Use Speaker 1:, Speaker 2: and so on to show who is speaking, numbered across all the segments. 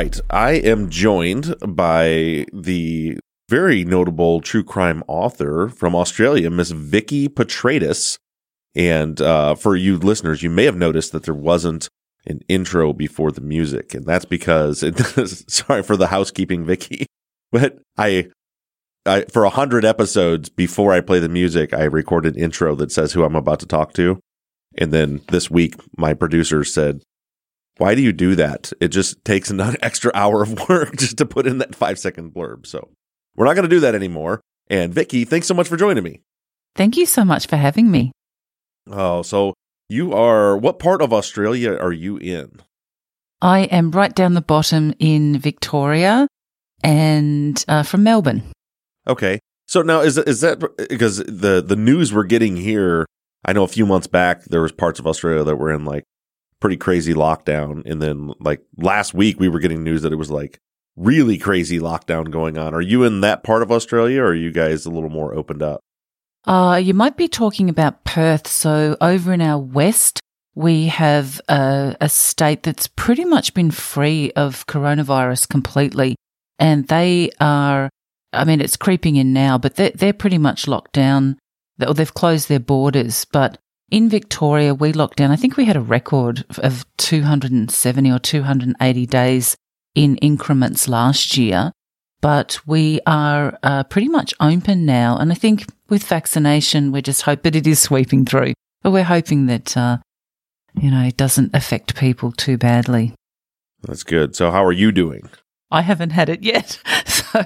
Speaker 1: Right. I am joined by the very notable true crime author from Australia, Miss Vikki Petraitis. And uh, for you listeners, you may have noticed that there wasn't an intro before the music, and that's because it, sorry for the housekeeping, Vikki, but I. I, for a hundred episodes before I play the music, I record an intro that says who I'm about to talk to. And then this week, my producer said, why do you do that? It just takes an extra hour of work just to put in that five second blurb. So we're not going to do that anymore. And Vikki, thanks so much for joining me.
Speaker 2: Thank you so much for having me.
Speaker 1: Oh, so you are, what part of Australia are you in?
Speaker 2: I am right down the bottom in Victoria and uh, from Melbourne.
Speaker 1: Okay. So now is is that because the the news we're getting here? I know a few months back there was parts of Australia that were in like pretty crazy lockdown, and then like last week we were getting news that it was like really crazy lockdown going on. Are you in that part of Australia, or are you guys a little more opened up?
Speaker 2: Uh, you might be talking about Perth. So over in our west, we have a, a state that's pretty much been free of coronavirus completely, and they are I mean, it's creeping in now, but they're, they're pretty much locked down, they've closed their borders. But in Victoria, we locked down, I think we had a record of 270 or 280 days in increments last year. But we are uh, pretty much open now. And I think with vaccination, we just hope that it is sweeping through. But we're hoping that, uh, you know, it doesn't affect people too badly.
Speaker 1: That's good. So, how are you doing?
Speaker 2: I haven't had it yet. So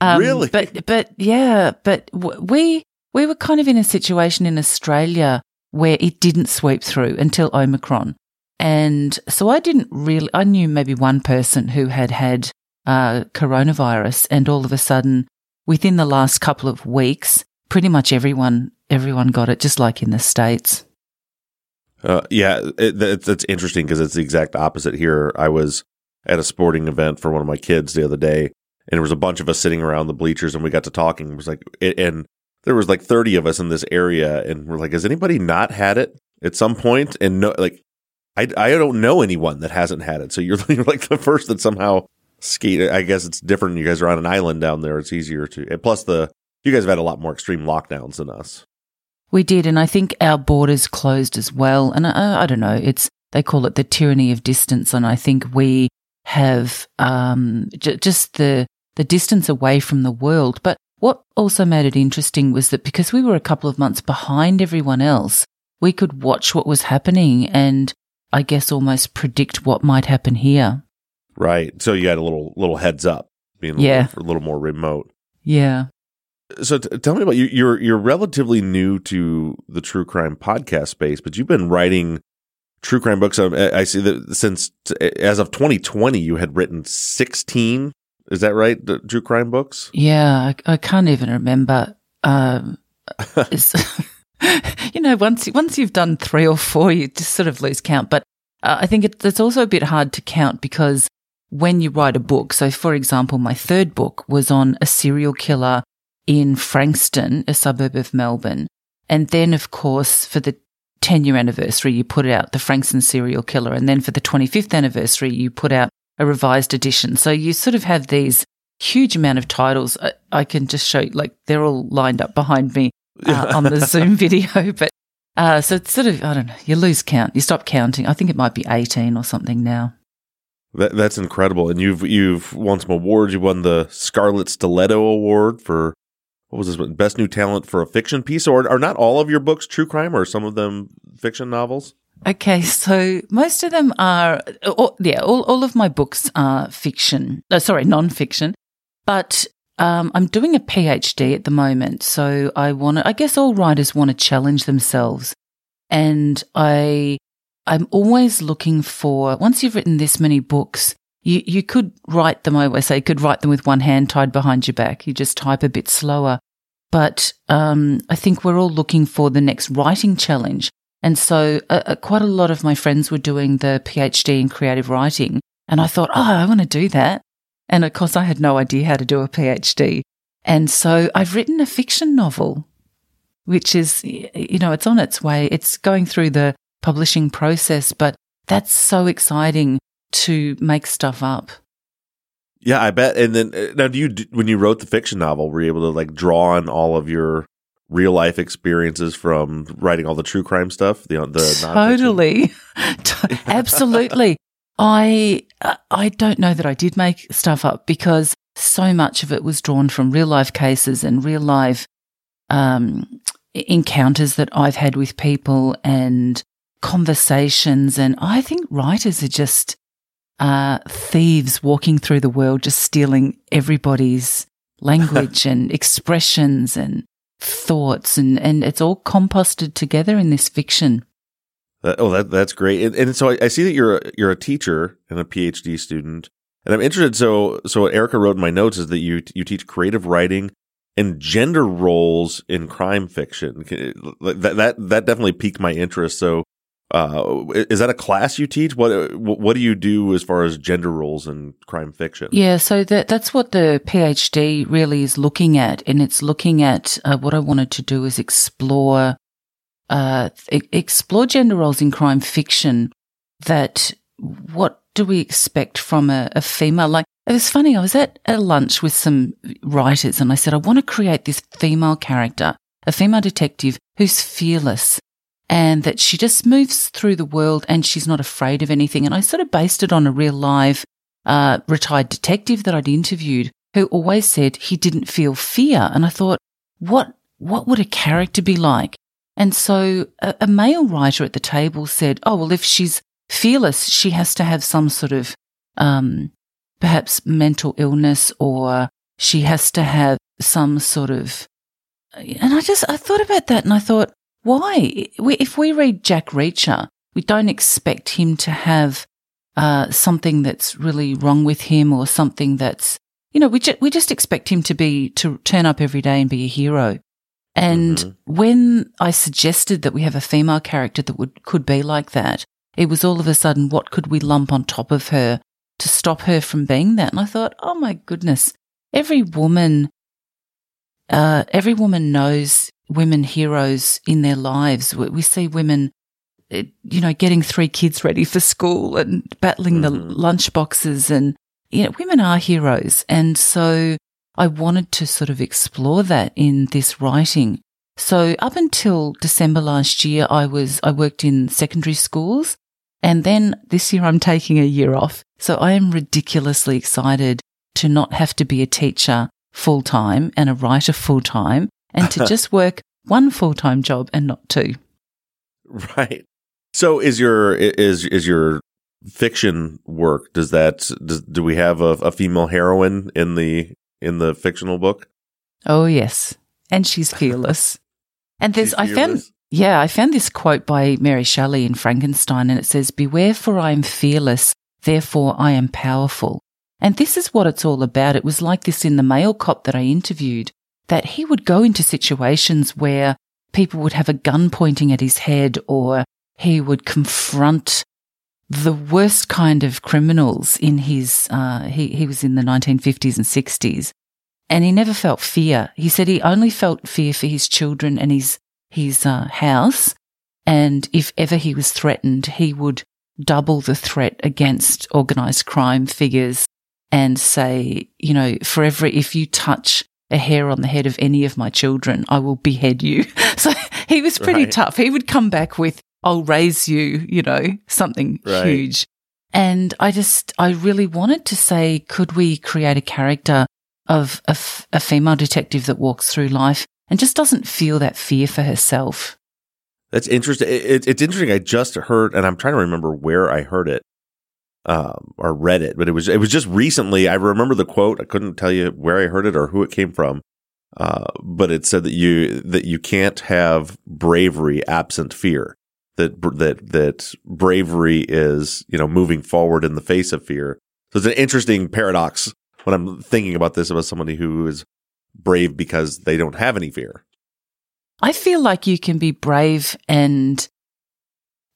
Speaker 1: um, really?
Speaker 2: But but yeah, but w- we we were kind of in a situation in Australia where it didn't sweep through until Omicron, and so I didn't really. I knew maybe one person who had had uh, coronavirus, and all of a sudden, within the last couple of weeks, pretty much everyone everyone got it, just like in the states.
Speaker 1: Uh, yeah, it, it, interesting because it's the exact opposite here. I was at a sporting event for one of my kids the other day, and there was a bunch of us sitting around the bleachers and we got to talking. It was like, and there was like 30 of us in this area and we're like, has anybody not had it at some point? And no, like, I, I don't know anyone that hasn't had it. So you're, you're like the first that somehow skate. I guess it's different. You guys are on an island down there. It's easier to, and plus the, you guys have had a lot more extreme lockdowns than us.
Speaker 2: We did. And I think our borders closed as well. And I, I don't know. It's, they call it the tyranny of distance. And I think we have, um, j- just the, the distance away from the world. But what also made it interesting was that because we were a couple of months behind everyone else, we could watch what was happening and I guess almost predict what might happen here.
Speaker 1: Right. So you had a little little heads up, being a
Speaker 2: yeah.
Speaker 1: little, a little more remote.
Speaker 2: Yeah.
Speaker 1: So t- tell me about you. You're you're relatively new to the true crime podcast space, but you've been writing true crime books. Um, I see that since as of 2020, you had written 16 is that right? The true crime books?
Speaker 2: Yeah, I, I can't even remember. Um, you know, once once you've done three or four, you just sort of lose count. But uh, I think it, it's also a bit hard to count because when you write a book, so for example, my third book was on a serial killer in Frankston, a suburb of Melbourne, and then of course for the 10 year anniversary, you put out the Frankston serial killer, and then for the 25th anniversary, you put out a revised edition. So you sort of have these huge amount of titles. I, I can just show you, like they're all lined up behind me uh, on the Zoom video. But uh, so it's sort of, I don't know, you lose count. You stop counting. I think it might be 18 or something now.
Speaker 1: That, that's incredible. And you've, you've won some awards. You won the Scarlet Stiletto Award for, what was this one? Best New Talent for a Fiction Piece. Or are not all of your books true crime or some of them fiction novels?
Speaker 2: Okay, so most of them are, yeah, all, all of my books are fiction. Uh, sorry, non-fiction. But um, I'm doing a PhD at the moment, so I want to. I guess all writers want to challenge themselves. And I, I'm always looking for, once you've written this many books, you, you could write them, I always say, you could write them with one hand tied behind your back. You just type a bit slower. But um, I think we're all looking for the next writing challenge. And so uh, uh, quite a lot of my friends were doing the PhD in creative writing. And I thought, oh, I want to do that. And of course, I had no idea how to do a PhD. And so I've written a fiction novel, which is, you know, it's on its way. It's going through the publishing process, but that's so exciting to make stuff up.
Speaker 1: Yeah, I bet. And then uh, now, do you when you wrote the fiction novel, were you able to like draw on all of your real life experiences from writing all the true crime stuff? The the
Speaker 2: totally, absolutely. I I don't know that I did make stuff up because so much of it was drawn from real life cases and real life um, encounters that I've had with people and conversations. And I think writers are just uh, thieves walking through the world, just stealing everybody's language and expressions and thoughts, and, and it's all composted together in this fiction.
Speaker 1: Uh, oh, that that's great. And, and so I, I, see that you're a, you're a teacher and a PhD student, and I'm interested. So so what Erica wrote in my notes is that you you teach creative writing and gender roles in crime fiction. That that that definitely piqued my interest. So uh, is that a class you teach? What what do you do as far as gender roles in crime fiction?
Speaker 2: Yeah, so that that's what the PhD really is looking at, and it's looking at uh, what I wanted to do is explore uh, explore gender roles in crime fiction. That what do we expect from a, a female? Like it was funny. I was at a lunch with some writers, and I said I want to create this female character, a female detective who's fearless and that she just moves through the world and she's not afraid of anything. And I sort of based it on a real live uh, retired detective that I'd interviewed who always said he didn't feel fear. And I thought, what what would a character be like? And so a, a male writer at the table said, oh well, if she's fearless, she has to have some sort of um, perhaps mental illness or she has to have some sort of and I just I thought about that and I thought why? If we read Jack Reacher, we don't expect him to have uh, something that's really wrong with him or something that's, you know, we, ju- we just expect him to be, to turn up every day and be a hero. And mm-hmm. when I suggested that we have a female character that would, could be like that, it was all of a sudden, what could we lump on top of her to stop her from being that? And I thought, oh my goodness, every woman, uh, every woman knows women heroes in their lives. We see women, eh, you know, getting three kids ready for school and battling mm-hmm. the lunch boxes and, you know, women are heroes. And so I wanted to sort of explore that in this writing. So up until December last year, I was, I worked in secondary schools. And then this year I'm taking a year off. So I am ridiculously excited to not have to be a teacher full time and a writer full time and to just work one full time job and not two.
Speaker 1: Right. So is your is is your fiction work does that does, do we have a, a female heroine in the in the fictional book?
Speaker 2: Oh yes, and she's fearless. and there's I found yeah I found this quote by Mary Shelley in Frankenstein, and it says, "Beware, for I am fearless, therefore I am powerful." And this is what it's all about. It was like this in the male cop that I interviewed that he would go into situations where people would have a gun pointing at his head or he would confront the worst kind of criminals in his, uh, he, he was in the 1950s and 60s and he never felt fear. He said he only felt fear for his children and his, his, uh, house. And if ever he was threatened, he would double the threat against organized crime figures and say, you know, for every, if you touch a hair on the head of any of my children, I will behead you. So he was pretty right. tough. He would come back with, I'll raise you, you know, something right. huge. And I just, I really wanted to say, could we create a character of a, f- a female detective that walks through life and just doesn't feel that fear for herself?
Speaker 1: That's interesting. It, it's interesting. I just heard, and I'm trying to remember where I heard it um, or read it, but it was it was just recently. I remember the quote. I couldn't tell you where I heard it or who it came from, uh, but it said that you that you can't have bravery absent fear. that that that bravery is you know moving forward in the face of fear. So it's an interesting paradox when I'm thinking about this about somebody who is brave because they don't have any fear.
Speaker 2: I feel like you can be brave and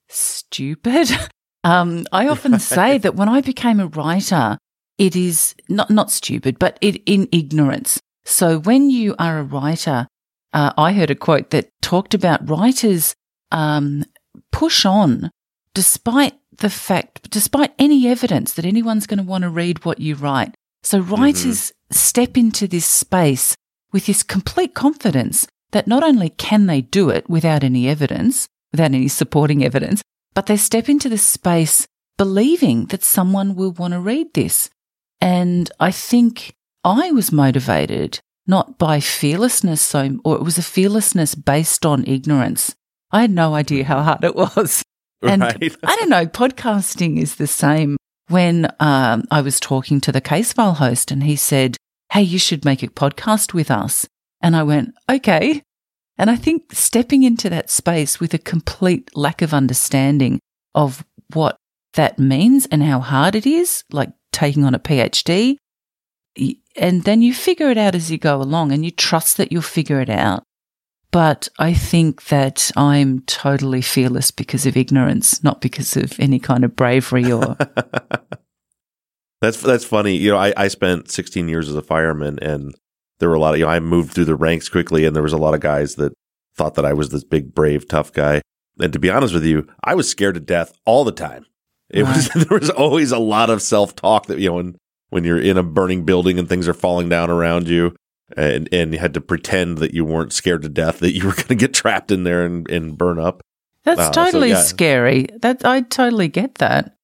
Speaker 2: stupid. Um, I often say that when I became a writer, it is not not stupid, but it in ignorance. So when you are a writer, uh, I heard a quote that talked about writers um, push on despite the fact, despite any evidence that anyone's going to want to read what you write. So writers mm-hmm. step into this space with this complete confidence that not only can they do it without any evidence, without any supporting evidence, but they step into the space believing that someone will want to read this. And I think I was motivated not by fearlessness, so, or it was a fearlessness based on ignorance. I had no idea how hard it was. And right. I don't know, podcasting is the same. When um, I was talking to the Casefile host and he said, Hey, you should make a podcast with us. And I went, Okay. And I think stepping into that space with a complete lack of understanding of what that means and how hard it is, like taking on a PhD, and then you figure it out as you go along and you trust that you'll figure it out. But I think that I'm totally fearless because of ignorance, not because of any kind of bravery or.
Speaker 1: that's that's funny. You know, I, I spent 16 years as a fireman, and there were a lot of, you know, I moved through the ranks quickly and there was a lot of guys that thought that I was this big, brave, tough guy. And to be honest with you, I was scared to death all the time. It right. was, there was always a lot of self talk that, you know, when, when you're in a burning building and things are falling down around you and, and you had to pretend that you weren't scared to death, that you were going to get trapped in there and, and burn up.
Speaker 2: That's uh, totally so, yeah. scary. That I totally get that.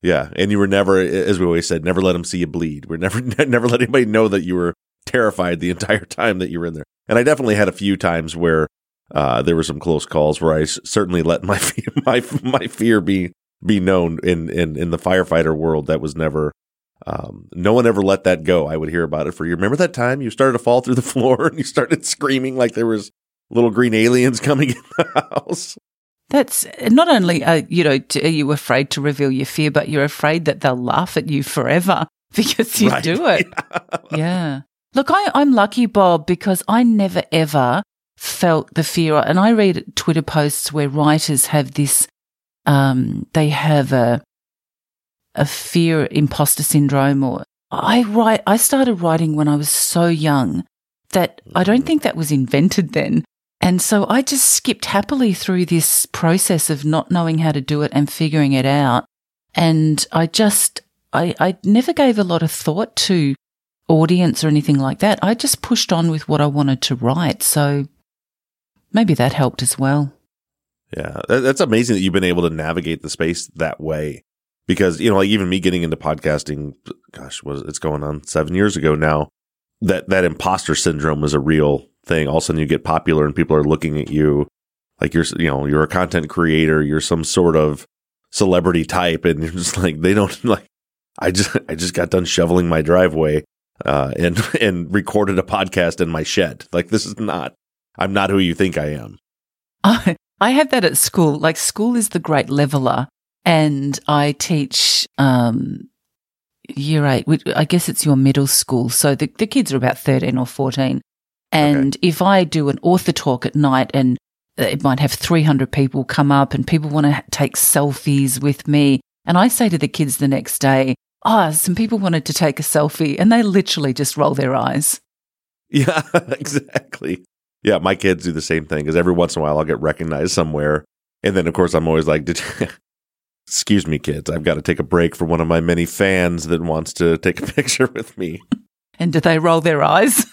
Speaker 1: Yeah, and you were never, as we always said, never let them see you bleed. We're never, never let anybody know that you were terrified the entire time that you were in there. And I definitely had a few times where uh, there were some close calls where I certainly let my my my fear be be known in in in the firefighter world. That was never. Um, no one ever let that go. I would hear about it for you. Remember that time you started to fall through the floor and you started screaming like there was little green aliens coming in the house.
Speaker 2: That's not only, uh, you know, are you afraid to reveal your fear, but you're afraid that they'll laugh at you forever because you right. do it. yeah. yeah. Look, I, I'm lucky, Bob, because I never ever felt the fear. And I read Twitter posts where writers have this, um, they have a, a fear imposter syndrome or I write, I started writing when I was so young that I don't think that was invented then. And so I just skipped happily through this process of not knowing how to do it and figuring it out. And I just, I, I never gave a lot of thought to audience or anything like that. I just pushed on with what I wanted to write. So maybe that helped as well.
Speaker 1: Yeah, that's amazing that you've been able to navigate the space that way. Because you know, like even me getting into podcasting, gosh, was it's going on seven years ago now. That that imposter syndrome is a real thing. All of a sudden, you get popular and people are looking at you like you're, you know, you're a content creator. You're some sort of celebrity type, and you're just like they don't like. I just I just got done shoveling my driveway uh, and and recorded a podcast in my shed. Like this is not. I'm not who you think I am.
Speaker 2: I I have that at school. Like school is the great leveler, and I teach um, year eight. Which I guess it's your middle school. So the the kids are about thirteen or fourteen. And okay. if I do an author talk at night and it might have 300 people come up and people want to take selfies with me. And I say to the kids the next day, oh, some people wanted to take a selfie and they literally just roll their eyes.
Speaker 1: Yeah, exactly. Yeah, my kids do the same thing because every once in a while I'll get recognized somewhere. And then, of course, I'm always like, excuse me, kids, I've got to take a break for one of my many fans that wants to take a picture with me.
Speaker 2: And do they roll their eyes?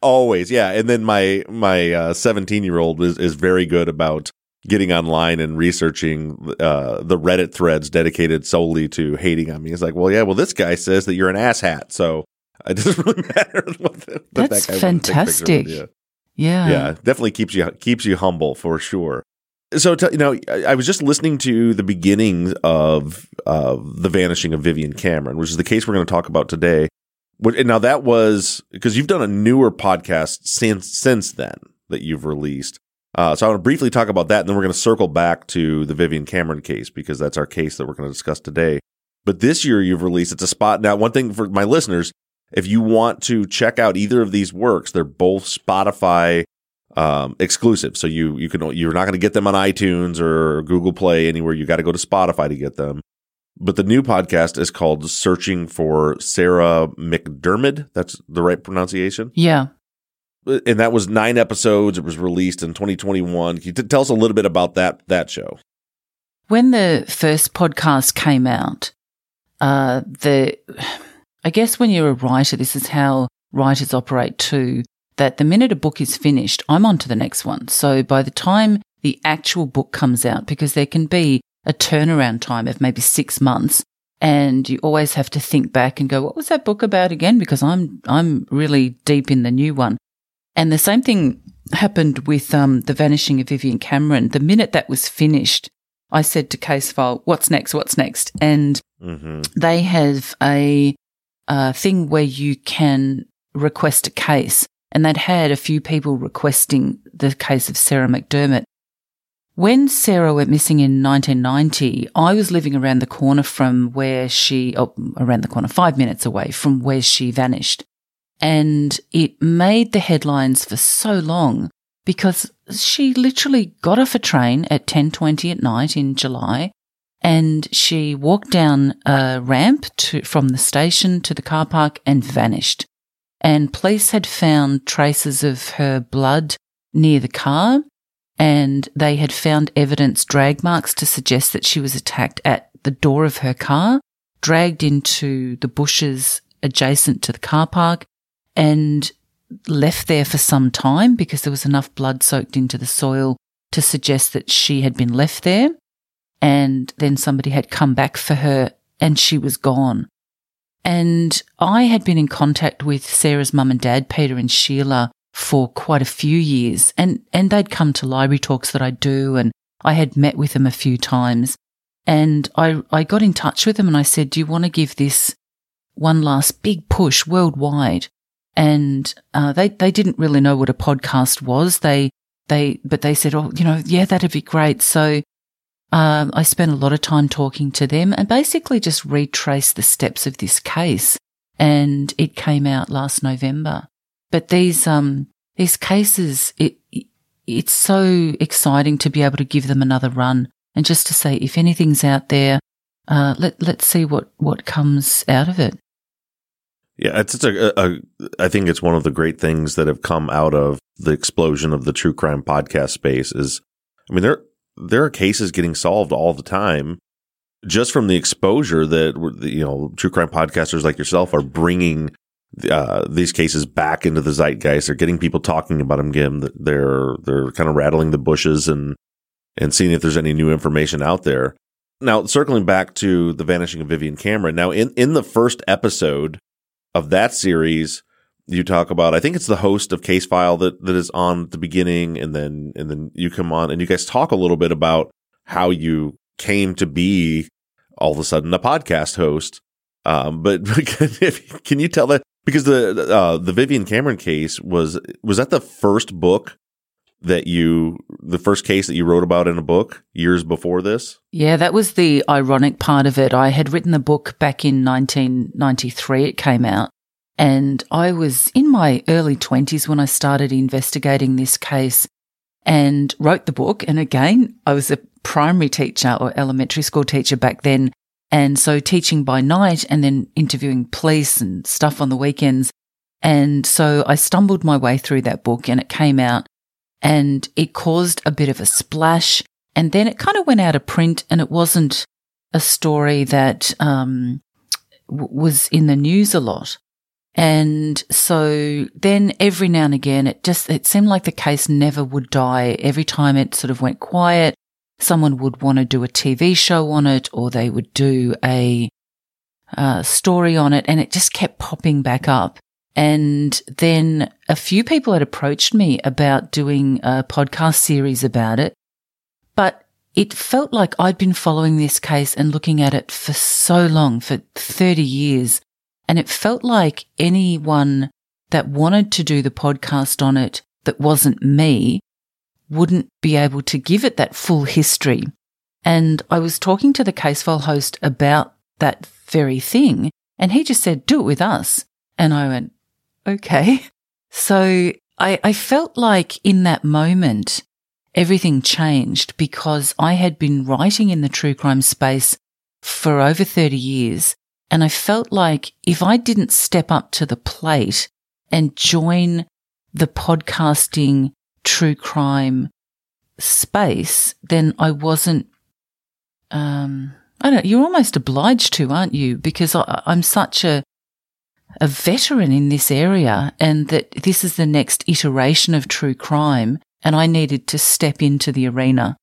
Speaker 1: always, yeah. And then my my 17 uh, year old is, is very good about getting online and researching uh, the Reddit threads dedicated solely to hating on me. It's like, well, yeah, well, this guy says that you're an asshat, so it doesn't really matter.
Speaker 2: What That's that fantastic. Yeah,
Speaker 1: yeah, definitely keeps you keeps you humble for sure. So, t- you know, I, I was just listening to the beginning of uh, the vanishing of Vivienne Cameron, which is the case we're going to talk about today. Now, that was because you've done a newer podcast since since then that you've released. Uh, so I want to briefly talk about that, and then we're going to circle back to the Vivienne Cameron case because that's our case that we're going to discuss today. But this year you've released it's a spot. Now, one thing for my listeners, if you want to check out either of these works, they're both Spotify um, exclusive. So you you can you're not going to get them on iTunes or Google Play anywhere. You got to go to Spotify to get them. But the new podcast is called Searching for Sarah MacDiarmid. That's the right pronunciation.
Speaker 2: Yeah.
Speaker 1: And that was nine episodes. It was released in 2021. Can you t- tell us a little bit about that that show?
Speaker 2: When the first podcast came out, uh, the I guess when you're a writer, this is how writers operate too. That the minute a book is finished, I'm on to the next one. So by the time the actual book comes out, because there can be a turnaround time of maybe six months, and you always have to think back and go, "What was that book about again?" Because I'm I'm really deep in the new one. And the same thing happened with um, the vanishing of Vivienne Cameron. The minute that was finished, I said to Casefile, "What's next? What's next?" And mm-hmm. they have a, a thing where you can request a case, and they'd had a few people requesting the case of Sarah MacDiarmid. When Sarah went missing in 1990, I was living around the corner from where she, oh, around the corner, five minutes away from where she vanished. And it made the headlines for so long because she literally got off a train at 10:20 at night in July and she walked down a ramp to, from the station to the car park and vanished. And police had found traces of her blood near the car and they had found evidence drag marks to suggest that she was attacked at the door of her car, dragged into the bushes adjacent to the car park and left there for some time because there was enough blood soaked into the soil to suggest that she had been left there. And then somebody had come back for her and she was gone. And I had been in contact with Sarah's mum and dad, Peter and Sheila, for quite a few years. And, and they'd come to library talks that I do. And I had met with them a few times. And I, I got in touch with them and I said, do you want to give this one last big push worldwide? And uh, they they didn't really know what a podcast was. They they but they said, oh, you know, yeah, that'd be great. So um, I spent a lot of time talking to them and basically just retraced the steps of this case. And it came out last November. But these um these cases, it it's so exciting to be able to give them another run and just to say if anything's out there, uh, let let's see what what comes out of it.
Speaker 1: Yeah, it's, it's a, a, I think it's one of the great things that have come out of the explosion of the true crime podcast space is, I mean, there, there are cases getting solved all the time just from the exposure that, you know, true crime podcasters like yourself are bringing uh, these cases back into the zeitgeist. They're getting people talking about them again. They're, they're kind of rattling the bushes and, and seeing if there's any new information out there. Now, circling back to the vanishing of Vivienne Cameron. Now, in, in the first episode, of that series, you talk about I think it's the host of Casefile that that is on at the beginning, and then and then you come on and you guys talk a little bit about how you came to be all of a sudden a podcast host. Um, but can you tell that because the uh, the Vivienne Cameron case was was that the first book that you the first case that you wrote about in a book years before this?
Speaker 2: Yeah, that was the ironic part of it. I had written the book back in 1993 it came out and I was in my early 20s when I started investigating this case and wrote the book and again I was a primary teacher or elementary school teacher back then and so teaching by night and then interviewing police and stuff on the weekends and so I stumbled my way through that book and it came out and it caused a bit of a splash. And then it kind of went out of print and it wasn't a story that um, w- was in the news a lot. And so then every now and again, it just, it seemed like the case never would die. Every time it sort of went quiet, someone would want to do a TV show on it or they would do a uh, story on it and it just kept popping back up. And then a few people had approached me about doing a podcast series about it. But it felt like I'd been following this case and looking at it for so long, for 30 years. And it felt like anyone that wanted to do the podcast on it that wasn't me wouldn't be able to give it that full history. And I was talking to the Casefile host about that very thing, and he just said, do it with us. And I went, okay. So I, I felt like in that moment, everything changed because I had been writing in the true crime space for over 30 years. And I felt like if I didn't step up to the plate and join the podcasting true crime space, then I wasn't, um, I don't, you're almost obliged to, aren't you? Because I, I'm such a, a veteran in this area and that this is the next iteration of true crime and I needed to step into the arena.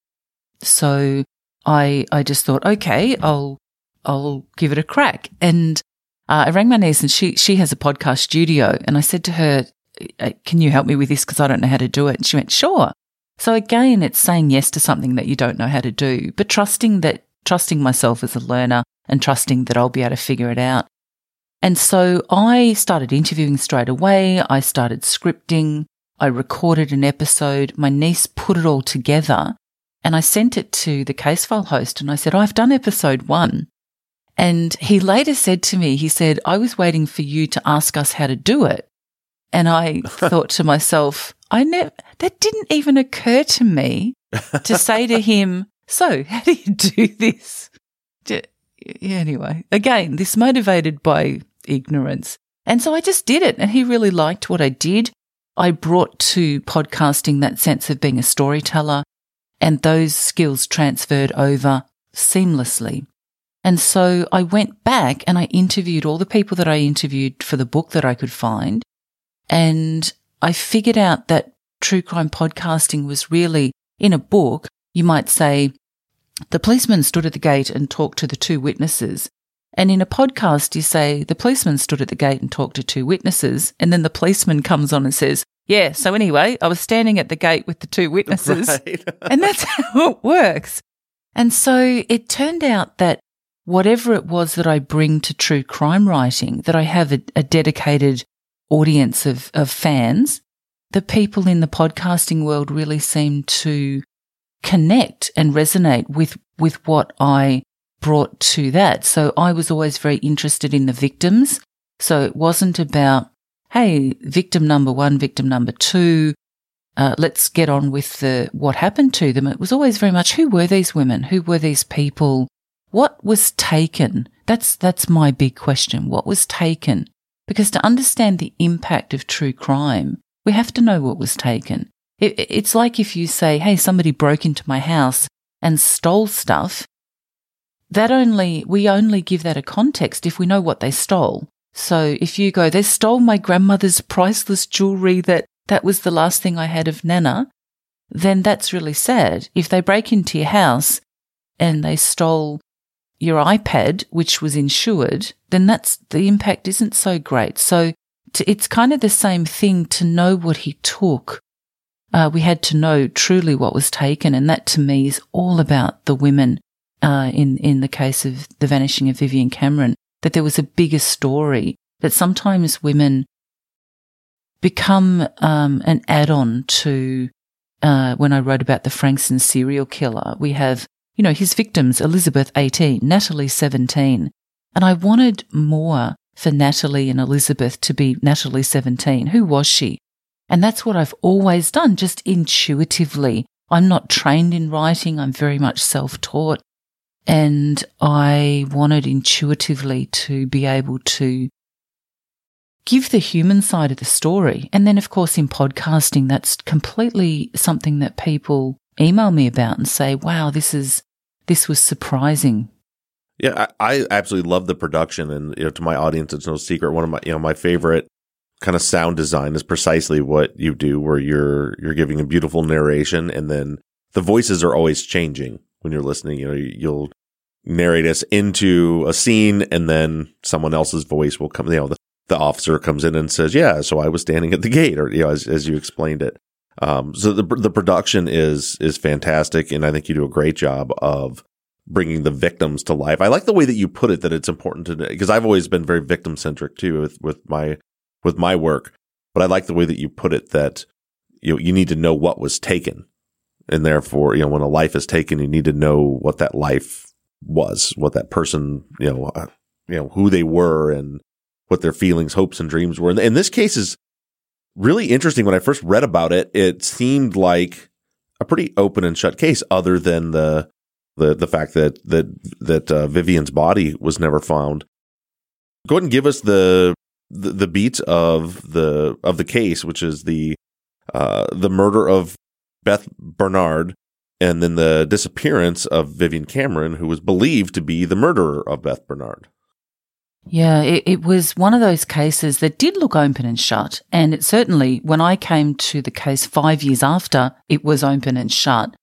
Speaker 2: So I, I just thought, okay, I'll, I'll give it a crack. And uh, I rang my niece and she, she has a podcast studio and I said to her, uh, can you help me with this? Cause I don't know how to do it. And she went, sure. So again, it's saying yes to something that you don't know how to do, but trusting that, trusting myself as a learner and trusting that I'll be able to figure it out. And so I started interviewing straight away. I started scripting. I recorded an episode. My niece put it all together and I sent it to the Casefile host and I said, I've done episode one. And he later said to me, he said, I was waiting for you to ask us how to do it. And I thought to myself, I never, that didn't even occur to me to say to him, so how do you do this? Anyway, again, this motivated by ignorance. And so I just did it and he really liked what I did. I brought to podcasting that sense of being a storyteller and those skills transferred over seamlessly. And so I went back and I interviewed all the people that I interviewed for the book that I could find. And I figured out that true crime podcasting was really in a book. You might say the policeman stood at the gate and talked to the two witnesses and in a podcast, you say the policeman stood at the gate and talked to two witnesses. And then the policeman comes on and says, yeah, so anyway, I was standing at the gate with the two witnesses. Right. and that's how it works. And so it turned out that whatever it was that I bring to true crime writing, that I have a, a dedicated audience of, of fans, the people in the podcasting world really seem to connect and resonate with, with what I brought to that. So I was always very interested in the victims. So it wasn't about, hey, victim number one, victim number two. Uh, let's get on with the what happened to them. It was always very much who were these women? Who were these people? What was taken? That's that's my big question. What was taken? Because to understand the impact of true crime, we have to know what was taken. It, it's like if you say, "Hey, somebody broke into my house and stole stuff," that only, we only give that a context if we know what they stole. So if you go, they stole my grandmother's priceless jewelry that that was the last thing I had of Nana, then that's really sad. If they break into your house and they stole your iPad, which was insured, then that's the impact isn't so great. So to, it's kind of the same thing to know what he took. Uh, we had to know truly what was taken. And that to me is all about the women uh, in in the case of the vanishing of Vivienne Cameron, that there was a bigger story. That sometimes women become um, an add-on to. Uh, when I wrote about the Frankston serial killer, we have you know his victims: Elizabeth, eighteen, Natalie, seventeen, and I wanted more for Natalie and Elizabeth to be Natalie, seventeen. Who was she? And that's what I've always done, just intuitively. I'm not trained in writing. I'm very much self taught. And I wanted intuitively to be able to give the human side of the story. And then, of course, in podcasting, that's completely something that people email me about and say, wow, this is, this was surprising.
Speaker 1: Yeah, I, I absolutely love the production. And, you know, to my audience, it's no secret. One of my, you know, my favorite kind of sound design is precisely what you do, where you're, you're giving a beautiful narration and then the voices are always changing when you're listening. You know, you'll narrate us into a scene and then someone else's voice will come, you know, the, the officer comes in and says, yeah, so I was standing at the gate or, you know, as, as you explained it. Um, so the, the production is, is fantastic. And I think you do a great job of bringing the victims to life. I like the way that you put it, that it's important to, because I've always been very victim centric too with, with my, with my work. But I like the way that you put it that you, you need to know what was taken And therefore, you know, when a life is taken, you need to know what that life was, what that person, you know, uh, you know, who they were and what their feelings, hopes and dreams were. And, and this case is really interesting. When I first read about it, it seemed like a pretty open and shut case other than the, the, the fact that, that, that uh, Vivienne's body was never found. Go ahead and give us the, the, the beats of the, of the case, which is the, uh, the murder of Beth Barnard and then the disappearance of Vivienne Cameron, who was believed to be the murderer of Beth Barnard.
Speaker 2: Yeah, it, it, was one of those cases that did look open and shut. And it certainly, when I came to the case five years after, it was open and shut.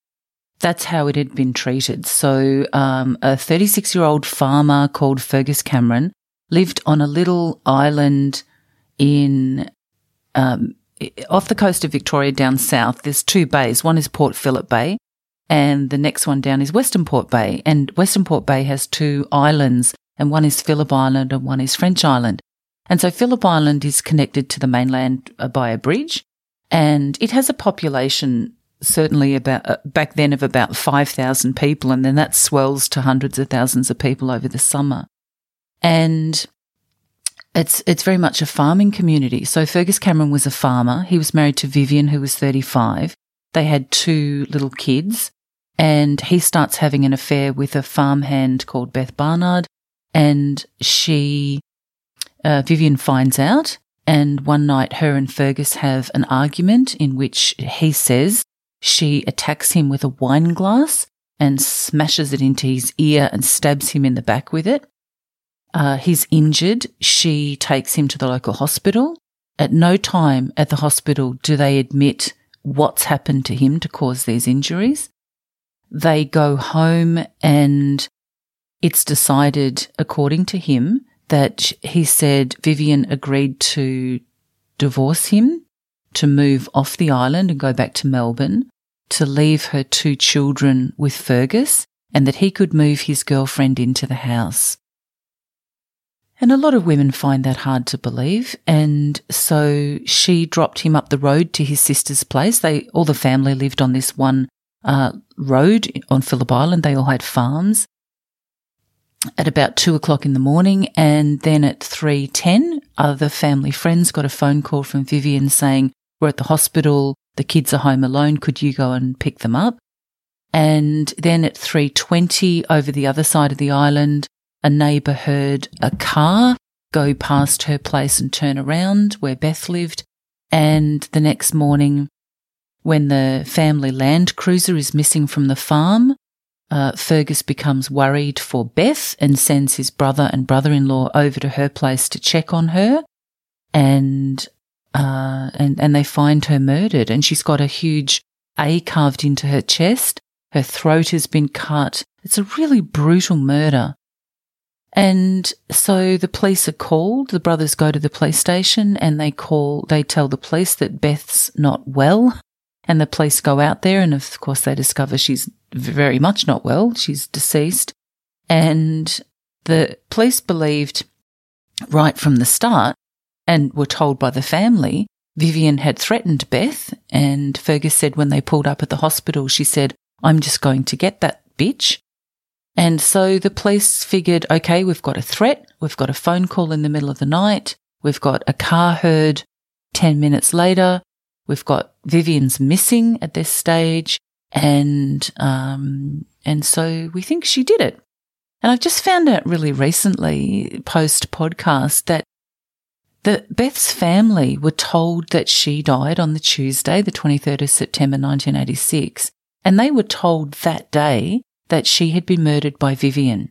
Speaker 2: That's how it had been treated. So, um, a 36 year old farmer called Fergus Cameron lived on a little island in, um, off the coast of Victoria down south. There's two bays. One is Port Phillip Bay and the next one down is Western Port Bay. And Western Port Bay has two islands and one is Phillip Island and one is French Island. And so Phillip Island is connected to the mainland by a bridge and it has a population certainly about uh, back then of about 5,000 people and then that swells to hundreds of thousands of people over the summer. And it's it's very much a farming community. So Fergus Cameron was a farmer. He was married to Vivienne who was 35. They had two little kids and he starts having an affair with a farmhand called Beth Barnard and she, uh, Vivienne finds out. And one night, her and Fergus have an argument in which he says she attacks him with a wine glass and smashes it into his ear and stabs him in the back with it. Uh, he's injured. She takes him to the local hospital. At no time at the hospital do they admit what's happened to him to cause these injuries. They go home and it's decided, according to him, that he said Vivienne agreed to divorce him, to move off the island and go back to Melbourne, to leave her two children with Fergus, and that he could move his girlfriend into the house. And a lot of women find that hard to believe. And so she dropped him up the road to his sister's place. They, all the family lived on this one uh, road on Phillip Island. They all had farms at about two o'clock in the morning. And then at 3.10, other family friends got a phone call from Vivienne saying, we're at the hospital. The kids are home alone. Could you go and pick them up? And then at 3.20 over the other side of the island, a neighbour heard a car go past her place and turn around where Beth lived. And the next morning, when the family land cruiser is missing from the farm, uh, Fergus becomes worried for Beth and sends his brother and brother in law over to her place to check on her. And, uh, and, and they find her murdered and she's got a huge A carved into her chest. Her throat has been cut. It's a really brutal murder. And so the police are called. The brothers go to the police station and they call, they tell the police that Beth's not well. And the police go out there and of course they discover she's very much not well. She's deceased. And the police believed right from the start and were told by the family Vivienne had threatened Beth. And Fergus said when they pulled up at the hospital, she said, I'm just going to get that bitch. And so the police figured, okay, we've got a threat. We've got a phone call in the middle of the night. We've got a car heard 10 minutes later. We've got Vivienne's missing at this stage. And, um, and so we think she did it. And I've just found out really recently, post podcast, that the Beth's family were told that she died on the Tuesday, the 23rd of September 1986. And they were told that day that she had been murdered by Vivienne.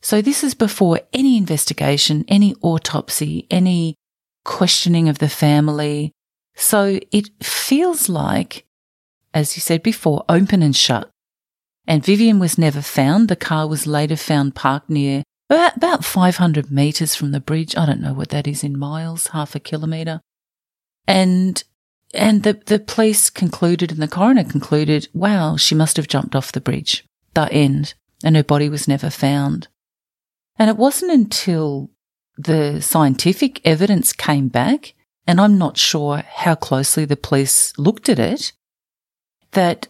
Speaker 2: So this is before any investigation, any autopsy, any questioning of the family. So it feels like as you said before, open and shut. And Vivienne was never found. The car was later found parked near about 500 meters from the bridge. I don't know what that is in miles, half a kilometer. And, and the, the police concluded and the coroner concluded, wow, she must have jumped off the bridge. The end. And her body was never found. And it wasn't until the scientific evidence came back, and I'm not sure how closely the police looked at it, that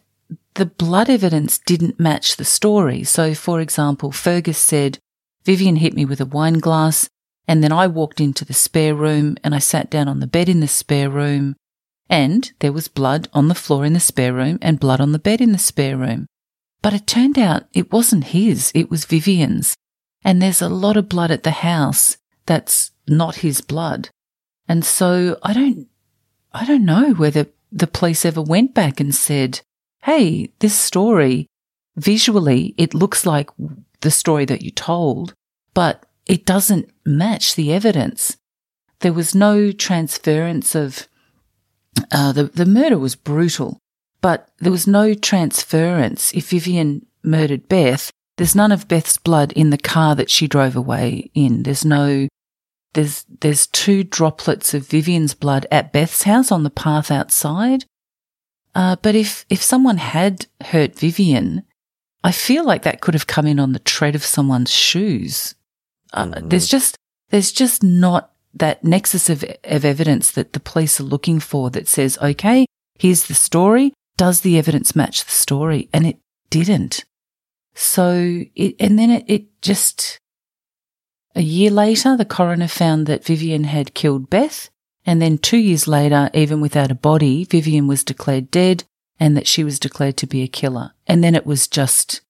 Speaker 2: the blood evidence didn't match the story. So, for example, Fergus said, Vivienne hit me with a wine glass, and then I walked into the spare room and I sat down on the bed in the spare room, and there was blood on the floor in the spare room and blood on the bed in the spare room. But it turned out it wasn't his, it was Vivienne's. And there's a lot of blood at the house that's not his blood. And so I don't, I don't know whether the police ever went back and said, Hey, this story, visually, it looks like the story that you told, but it doesn't match the evidence. There was no transference of, uh, the, the murder was brutal, but there was no transference. If Vivienne murdered Beth, there's none of Beth's blood in the car that she drove away in. There's no there's there's two droplets of Vivienne's blood at Beth's house on the path outside. Uh, but if if someone had hurt Vivienne, I feel like that could have come in on the tread of someone's shoes. Uh, mm-hmm. There's just there's just not that nexus of, of evidence that the police are looking for that says, okay, here's the story. Does the evidence match the story? And it didn't. So it, and then it, it just, a year later, the coroner found that Vivienne had killed Beth. And then two years later, even without a body, Vivienne was declared dead and that she was declared to be a killer. And then it was just,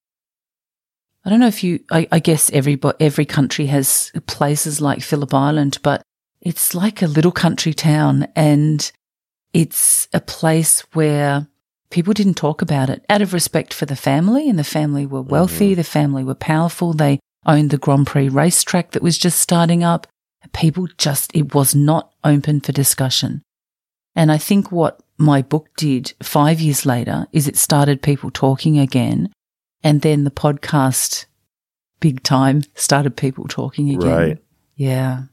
Speaker 2: I don't know if you, I, I guess every, every country has places like Phillip Island, but it's like a little country town and it's a place where people didn't talk about it out of respect for the family and the family were wealthy. Mm-hmm. The family were powerful. They owned the Grand Prix racetrack that was just starting up. People just, it was not open for discussion. And I think what my book did five years later is it started people talking again. And then the podcast, big time, started people talking again. Right. Yeah.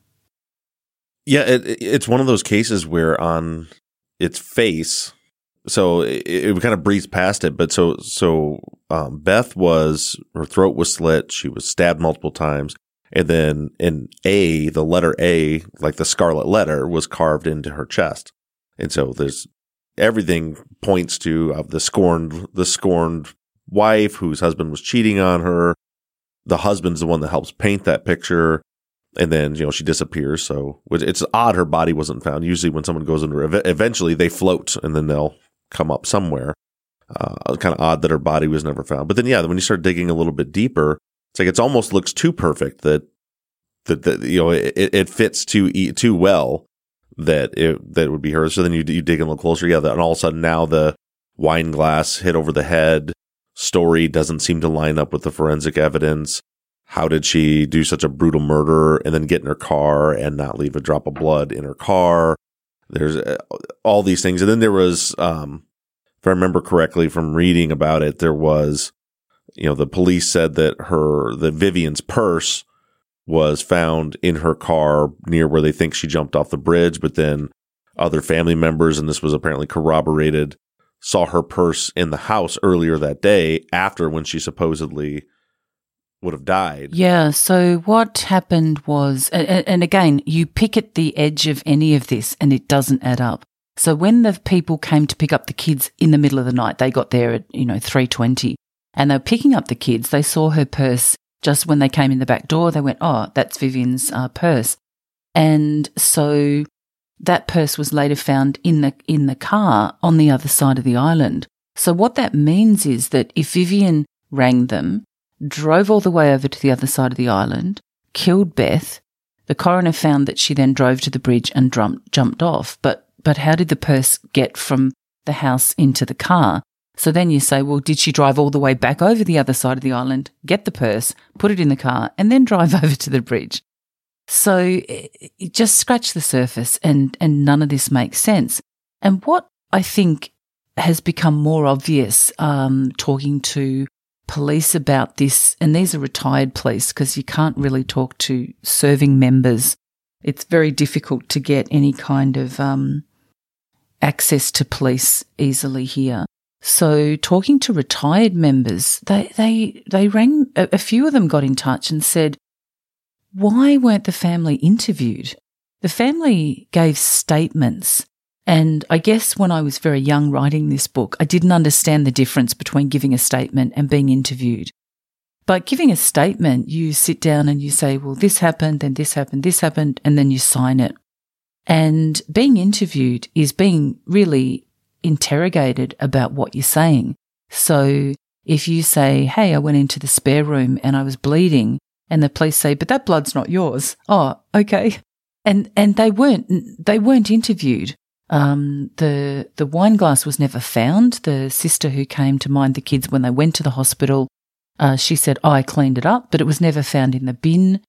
Speaker 1: Yeah. It, it's one of those cases where on its face, so it, it kind of breezed past it. But so so um, Beth was her throat was slit. She was stabbed multiple times, and then in A, the letter A, like the scarlet letter, was carved into her chest. And so there's everything points to of the scorned the scorned wife whose husband was cheating on her. The husband's the one that helps paint that picture and then you know she disappears. So it's odd her body wasn't found. Usually, when someone goes under, eventually they float and then they'll come up somewhere. Uh, kind of odd that her body was never found. But then, yeah, when you start digging a little bit deeper, it's like it almost looks too perfect that that, that you know it, it fits too too well that it that it would be her. So then you you dig in a little closer, yeah, and all of a sudden now the wine glass hit over the head story doesn't seem to line up with the forensic evidence. How did she do such a brutal murder and then get in her car and not leave a drop of blood in her car? There's uh, all these things. And then there was, um, if I remember correctly from reading about it, there was, you know, the police said that her, that Vivienne's purse was found in her car near where they think she jumped off the bridge. But then other family members, and this was apparently corroborated, saw her purse in the house earlier that day after when she supposedly would have died.
Speaker 2: Yeah. So what happened was, and, and again, you pick at the edge of any of this and it doesn't add up. So when the people came to pick up the kids in the middle of the night, they got there at, you know, 320 and they were picking up the kids. They saw her purse just when they came in the back door. They went, Oh, that's Vivienne's uh, purse. And so that purse was later found in the, in the car on the other side of the island. So what that means is that if Vivienne rang them drove all the way over to the other side of the island, killed Beth. The coroner found that she then drove to the bridge and jumped off. But, but how did the purse get from the house into the car? So then you say, well, did she drive all the way back over the other side of the island, get the purse, put it in the car, and then drive over to the bridge? So it, just scratch the surface and, and none of this makes sense. And what I think has become more obvious, um, talking to police about this, and these are retired police because you can't really talk to serving members. It's very difficult to get any kind of um, access to police easily here. So talking to retired members, they they they rang. A, a few of them got in touch and said, "Why weren't the family interviewed?" The family gave statements And I guess when I was very young writing this book, I didn't understand the difference between giving a statement and being interviewed. But giving a statement, you sit down and you say, well, this happened, then this happened, this happened, and then you sign it. And being interviewed is being really interrogated about what you're saying. So if you say, Hey, I went into the spare room and I was bleeding and the police say, but that blood's not yours. Oh, okay. And, and they weren't, they weren't interviewed. Um, the, the wine glass was never found. The sister who came to mind the kids when they went to the hospital, uh, she said, oh, I cleaned it up, but it was never found in the bin.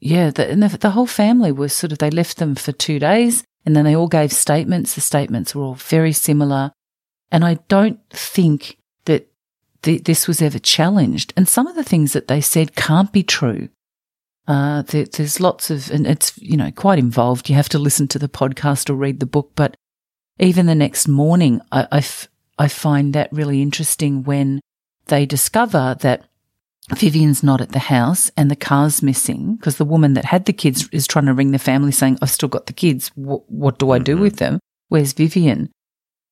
Speaker 2: Yeah. The, and the, the whole family was sort of, they left them for two days and then they all gave statements. The statements were all very similar. And I don't think that th- this was ever challenged. And some of the things that they said can't be true. Uh, there, there's lots of, and it's, you know, quite involved. You have to listen to the podcast or read the book. But even the next morning, I, I, f- I find that really interesting when they discover that Vivienne's not at the house and the car's missing because the woman that had the kids is trying to ring the family saying, I've still got the kids. W- what do I do mm-hmm. with them? Where's Vivienne?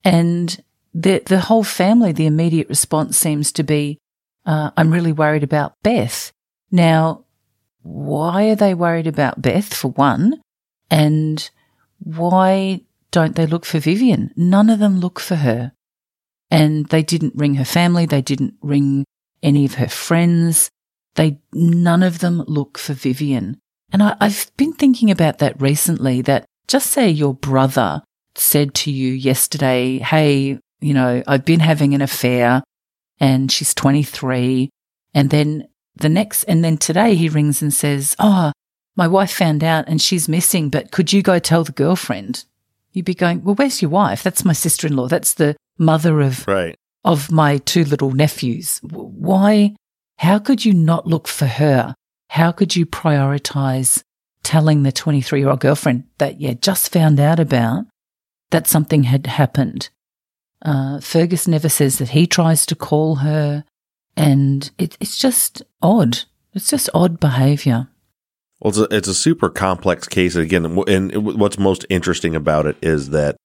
Speaker 2: And the, the whole family, the immediate response seems to be, uh, I'm really worried about Beth. Now, why are they worried about Beth for one? And why don't they look for Vivienne? None of them look for her. And they didn't ring her family. They didn't ring any of her friends. They, none of them look for Vivienne. And I, I've been thinking about that recently that just say your brother said to you yesterday, Hey, you know, I've been having an affair and she's 23. And then the next, and then today he rings and says, Oh, my wife found out and she's missing, but could you go tell the girlfriend? You'd be going, Well, where's your wife? That's my sister in law. That's the mother of
Speaker 1: right
Speaker 2: of my two little nephews. Why? How could you not look for her? How could you prioritize telling the 23 year old girlfriend that you just found out about that something had happened? Uh, Fergus never says that he tries to call her, and it, it's just odd. It's just odd behavior.
Speaker 1: Well, it's a, it's a super complex case. Again, and what's most interesting about it is that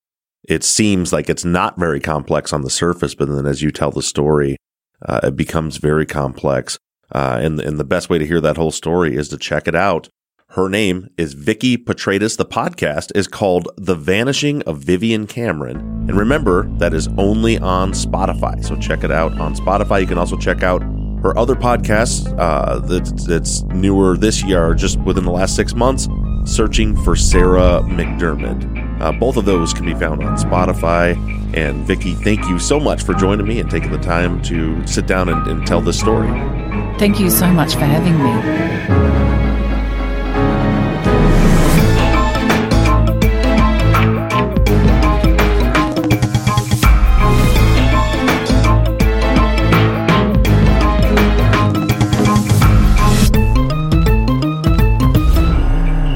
Speaker 1: it seems like it's not very complex on the surface, but then as you tell the story, uh, it becomes very complex. Uh, and, and the best way to hear that whole story is to check it out. Her name is Vikki Petraitis. The podcast is called The Vanishing of Vivienne Cameron. And remember, that is only on Spotify. So check it out on Spotify. You can also check out her other podcasts uh, that's, newer this year, just within the last six months, Searching for Sarah MacDiarmid. Uh, both of those can be found on Spotify. And Vikki, thank you so much for joining me and taking the time to sit down and, and tell this story.
Speaker 2: Thank you so much for having me.